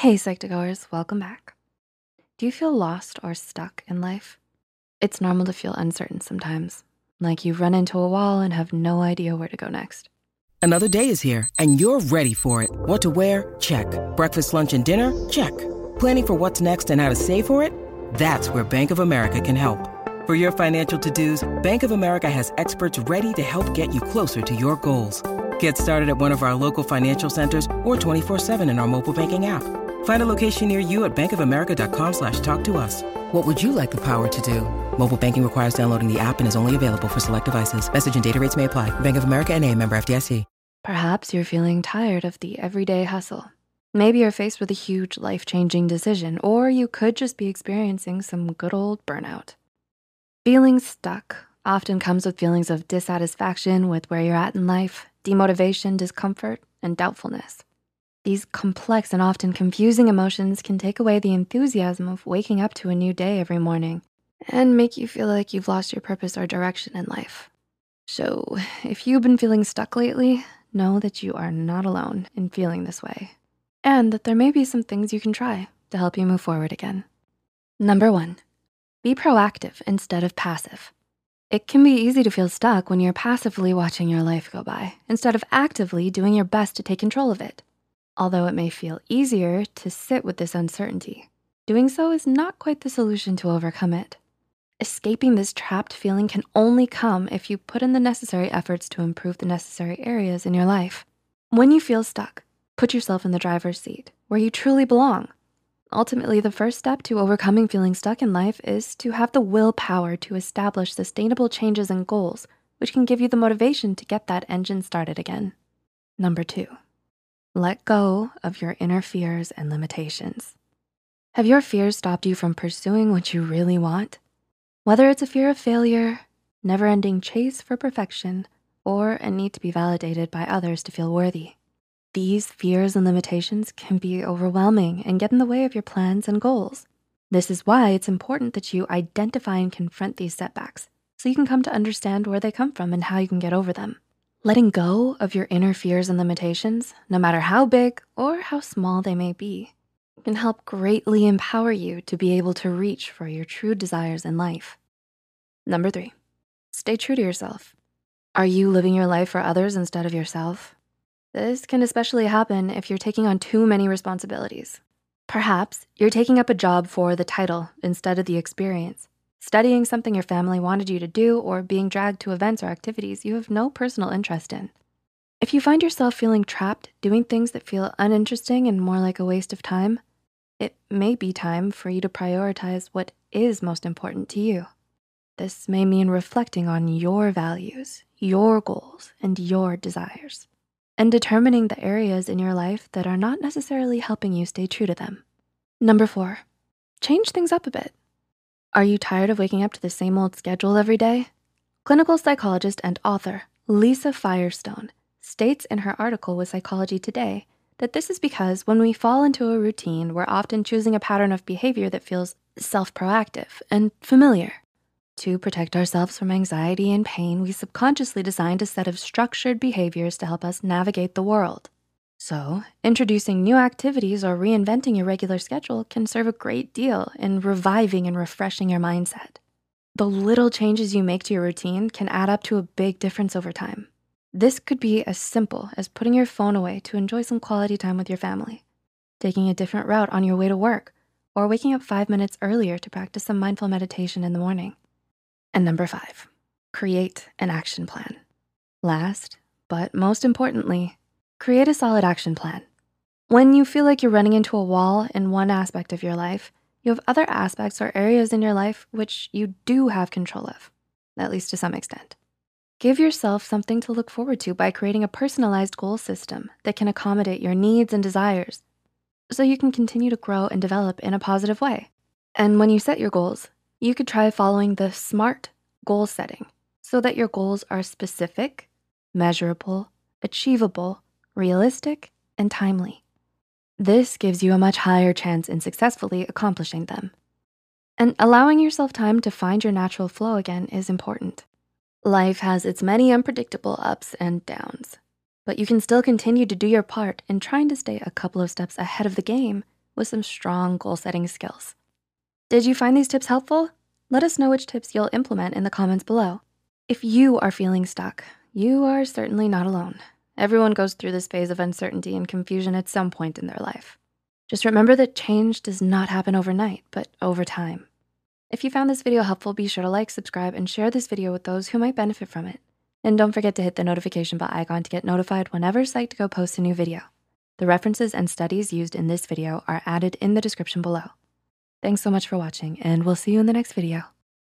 Hey, Psych2Goers, welcome back. Do you feel lost or stuck in life? It's normal to feel uncertain sometimes, like you've run into a wall and have no idea where to go next. Another day is here and you're ready for it. What to wear? Check. Breakfast, lunch, and dinner? Check. Planning for what's next and how to save for it? That's where Bank of America can help. For your financial to-dos, Bank of America has experts ready to help get you closer to your goals. Get started at one of our local financial centers or 24-7 in our mobile banking app. Find a location near you at bankofamerica.com slash talk to us. What would you like the power to do? Mobile banking requires downloading the app and is only available for select devices. Message and data rates may apply. Bank of America and a member FDIC. Perhaps you're feeling tired of the everyday hustle. Maybe you're faced with a huge life-changing decision, or you could just be experiencing some good old burnout. Feeling stuck often comes with feelings of dissatisfaction with where you're at in life, demotivation, discomfort, and doubtfulness. These complex and often confusing emotions can take away the enthusiasm of waking up to a new day every morning and make you feel like you've lost your purpose or direction in life. So if you've been feeling stuck lately, know that you are not alone in feeling this way and that there may be some things you can try to help you move forward again. Number one, be proactive instead of passive. It can be easy to feel stuck when you're passively watching your life go by instead of actively doing your best to take control of it. Although it may feel easier to sit with this uncertainty, doing so is not quite the solution to overcome it. Escaping this trapped feeling can only come if you put in the necessary efforts to improve the necessary areas in your life. When you feel stuck, Put yourself in the driver's seat where you truly belong. Ultimately, the first step to overcoming feeling stuck in life is to have the willpower to establish sustainable changes and goals, which can give you the motivation to get that engine started again. Number two, let go of your inner fears and limitations. Have your fears stopped you from pursuing what you really want? Whether it's a fear of failure, never-ending chase for perfection, or a need to be validated by others to feel worthy. These fears and limitations can be overwhelming and get in the way of your plans and goals. This is why it's important that you identify and confront these setbacks so you can come to understand where they come from and how you can get over them. Letting go of your inner fears and limitations, no matter how big or how small they may be, can help greatly empower you to be able to reach for your true desires in life. Number three, stay true to yourself. Are you living your life for others instead of yourself? This can especially happen if you're taking on too many responsibilities. Perhaps you're taking up a job for the title instead of the experience, studying something your family wanted you to do, or being dragged to events or activities you have no personal interest in. If you find yourself feeling trapped doing things that feel uninteresting and more like a waste of time, it may be time for you to prioritize what is most important to you. This may mean reflecting on your values, your goals, and your desires and determining the areas in your life that are not necessarily helping you stay true to them. Number four, change things up a bit. Are you tired of waking up to the same old schedule every day? Clinical psychologist and author Lisa Firestone states in her article with Psychology Today that this is because when we fall into a routine, we're often choosing a pattern of behavior that feels self-proactive and familiar. To protect ourselves from anxiety and pain, we subconsciously designed a set of structured behaviors to help us navigate the world. So introducing new activities or reinventing your regular schedule can serve a great deal in reviving and refreshing your mindset. The little changes you make to your routine can add up to a big difference over time. This could be as simple as putting your phone away to enjoy some quality time with your family, taking a different route on your way to work, or waking up five minutes earlier to practice some mindful meditation in the morning. And number five, create an action plan. Last, but most importantly, create a solid action plan. When you feel like you're running into a wall in one aspect of your life, you have other aspects or areas in your life which you do have control of, at least to some extent. Give yourself something to look forward to by creating a personalized goal system that can accommodate your needs and desires so you can continue to grow and develop in a positive way. And when you set your goals, you could try following the SMART goal setting so that your goals are specific, measurable, achievable, realistic, and timely. This gives you a much higher chance in successfully accomplishing them. And allowing yourself time to find your natural flow again is important. Life has its many unpredictable ups and downs, but you can still continue to do your part in trying to stay a couple of steps ahead of the game with some strong goal setting skills. Did you find these tips helpful? Let us know which tips you'll implement in the comments below. If you are feeling stuck, you are certainly not alone. Everyone goes through this phase of uncertainty and confusion at some point in their life. Just remember that change does not happen overnight, but over time. If you found this video helpful, be sure to like, subscribe, and share this video with those who might benefit from it. And don't forget to hit the notification bell icon to get notified whenever Psych2Go posts a new video. The references and studies used in this video are added in the description below. Thanks so much for watching, and we'll see you in the next video.